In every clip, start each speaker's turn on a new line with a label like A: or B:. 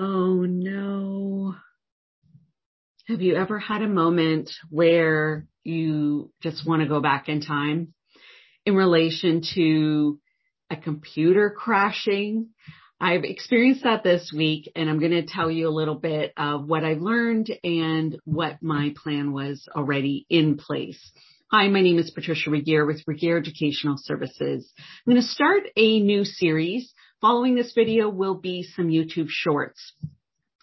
A: Oh no. Have you ever had a moment where you just want to go back in time in relation to a computer crashing? I've experienced that this week and I'm going to tell you a little bit of what I've learned and what my plan was already in place. Hi, my name is Patricia Regier with Regier Educational Services. I'm going to start a new series. Following this video will be some YouTube shorts,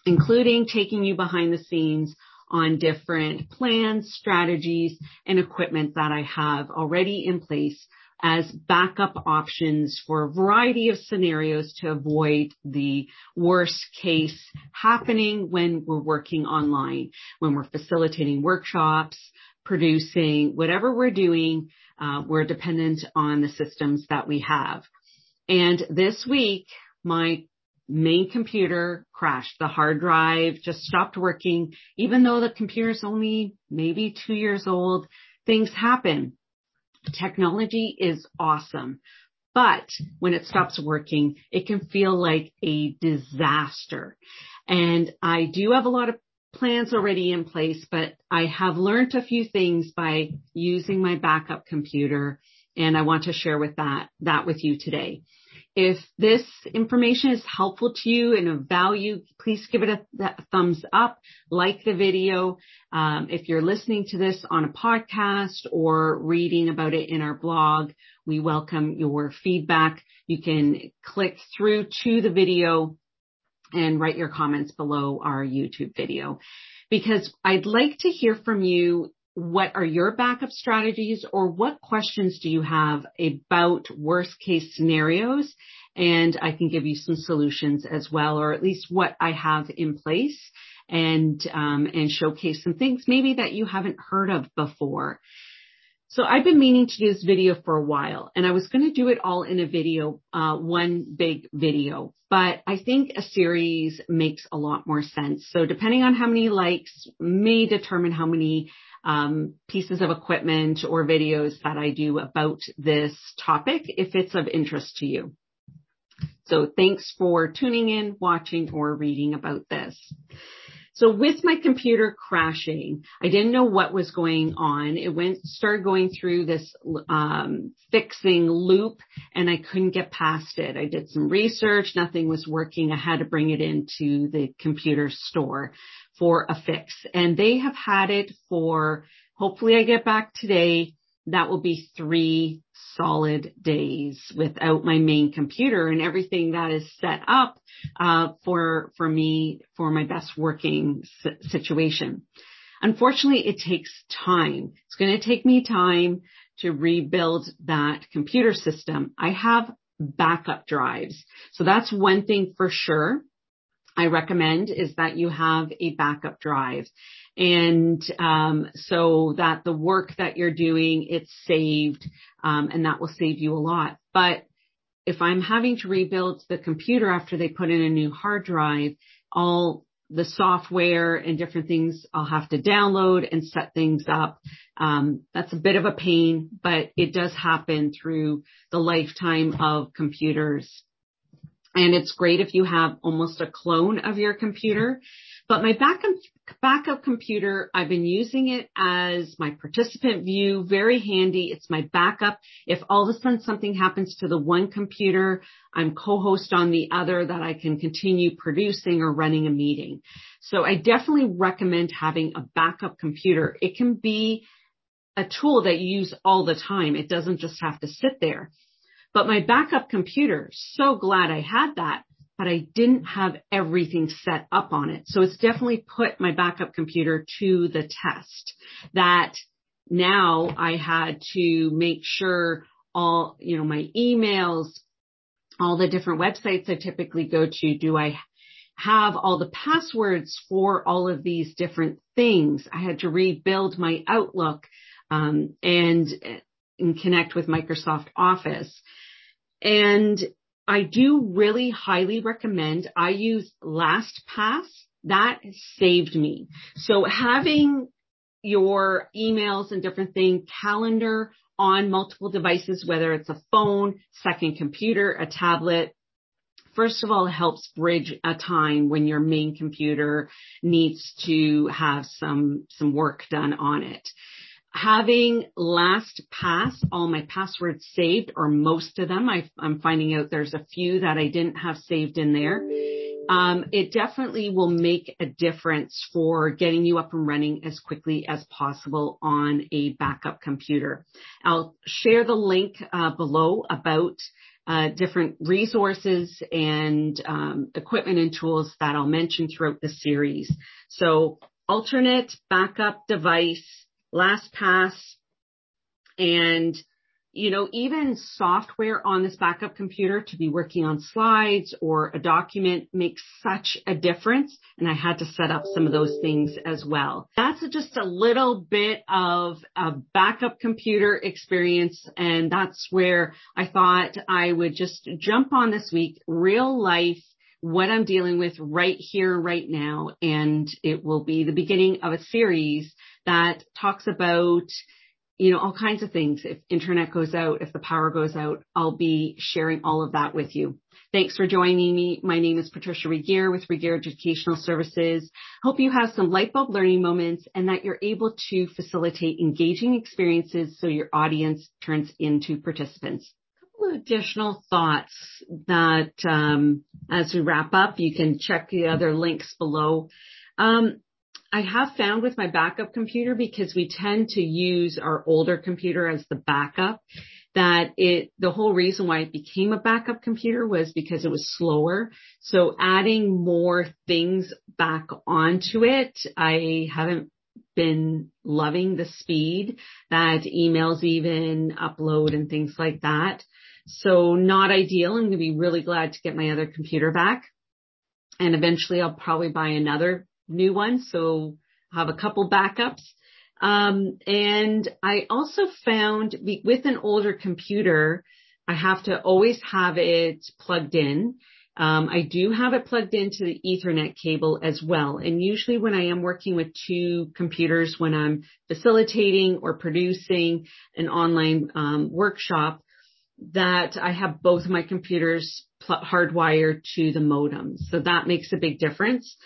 A: including taking you behind the scenes on different plans, strategies, and equipment that I have already in place as backup options for a variety of scenarios to avoid the worst case happening when we're working online, when we're facilitating workshops, producing whatever we're doing, uh, we're dependent on the systems that we have. And this week, my main computer crashed. The hard drive just stopped working. Even though the computer is only maybe two years old, things happen. Technology is awesome. But when it stops working, it can feel like a disaster. And I do have a lot of plans already in place, but I have learned a few things by using my backup computer and I want to share with that, that with you today. If this information is helpful to you and of value, please give it a, a thumbs up, like the video. Um, if you're listening to this on a podcast or reading about it in our blog, we welcome your feedback. You can click through to the video and write your comments below our YouTube video because I'd like to hear from you what are your backup strategies or what questions do you have about worst case scenarios? And I can give you some solutions as well, or at least what I have in place and, um, and showcase some things maybe that you haven't heard of before. So I've been meaning to do this video for a while and I was going to do it all in a video, uh, one big video, but I think a series makes a lot more sense. So depending on how many likes may determine how many um, pieces of equipment or videos that I do about this topic if it's of interest to you. So thanks for tuning in, watching, or reading about this. So with my computer crashing, I didn't know what was going on. It went, started going through this, um, fixing loop and I couldn't get past it. I did some research. Nothing was working. I had to bring it into the computer store for a fix and they have had it for hopefully I get back today. That will be three solid days without my main computer and everything that is set up uh, for for me for my best working situation. Unfortunately, it takes time. It's going to take me time to rebuild that computer system. I have backup drives. So that's one thing for sure. I recommend is that you have a backup drive. And um, so that the work that you're doing, it's saved, um, and that will save you a lot. But if I'm having to rebuild the computer after they put in a new hard drive, all the software and different things I'll have to download and set things up. Um, that's a bit of a pain, but it does happen through the lifetime of computers. And it's great if you have almost a clone of your computer. But my backup, backup computer, I've been using it as my participant view, very handy. It's my backup. If all of a sudden something happens to the one computer, I'm co-host on the other that I can continue producing or running a meeting. So I definitely recommend having a backup computer. It can be a tool that you use all the time. It doesn't just have to sit there. But my backup computer, so glad I had that, but I didn't have everything set up on it. So it's definitely put my backup computer to the test that now I had to make sure all, you know, my emails, all the different websites I typically go to, do I have all the passwords for all of these different things? I had to rebuild my Outlook, um, and, and connect with Microsoft Office. And I do really highly recommend I use LastPass. That saved me. So having your emails and different things, calendar on multiple devices, whether it's a phone, second computer, a tablet, first of all helps bridge a time when your main computer needs to have some, some work done on it having LastPass, all my passwords saved or most of them. I, am finding out there's a few that I didn't have saved in there. Um, it definitely will make a difference for getting you up and running as quickly as possible on a backup computer. I'll share the link uh, below about uh, different resources and um, equipment and tools that I'll mention throughout the series. So alternate backup device LastPass, and you know, even software on this backup computer to be working on slides or a document makes such a difference. And I had to set up some of those things as well. That's just a little bit of a backup computer experience. And that's where I thought I would just jump on this week, real life what I'm dealing with right here, right now. And it will be the beginning of a series that talks about, you know, all kinds of things. If internet goes out, if the power goes out, I'll be sharing all of that with you. Thanks for joining me. My name is Patricia Regier with Regier Educational Services. Hope you have some light bulb learning moments and that you're able to facilitate engaging experiences so your audience turns into participants A couple of additional thoughts that um, as we wrap up, you can check the other links below. Um, I have found with my backup computer because we tend to use our older computer as the backup that it, the whole reason why it became a backup computer was because it was slower. So adding more things back onto it, I haven't been loving the speed that emails even upload and things like that. So not ideal. I'm going to be really glad to get my other computer back. And eventually I'll probably buy another new one. So I have a couple backups. Um, and I also found with an older computer, I have to always have it plugged in. Um, I do have it plugged into the ethernet cable as well. And usually when I am working with two computers, when I'm facilitating or producing an online um, workshop, that I have both of my computers hardwired to the modem. So that makes a big difference.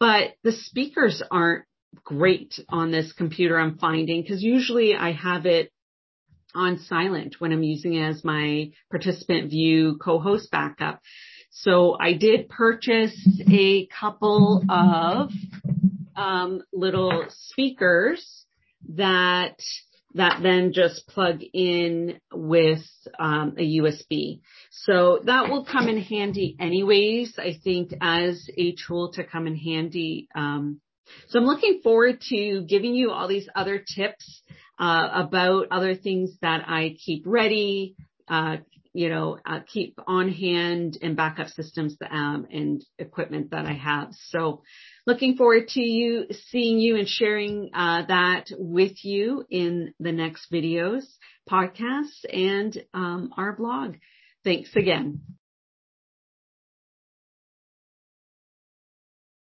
A: But the speakers aren't great on this computer I'm finding because usually I have it on silent when I'm using it as my participant view co-host backup. So I did purchase a couple of um, little speakers that that then just plug in with um, a USB. So that will come in handy anyways, I think as a tool to come in handy. Um, so I'm looking forward to giving you all these other tips uh, about other things that I keep ready, uh, you know, uh, keep on hand and backup systems um, and equipment that I have. So looking forward to you seeing you and sharing uh, that with you in the next videos, podcasts, and um, our blog. Thanks again.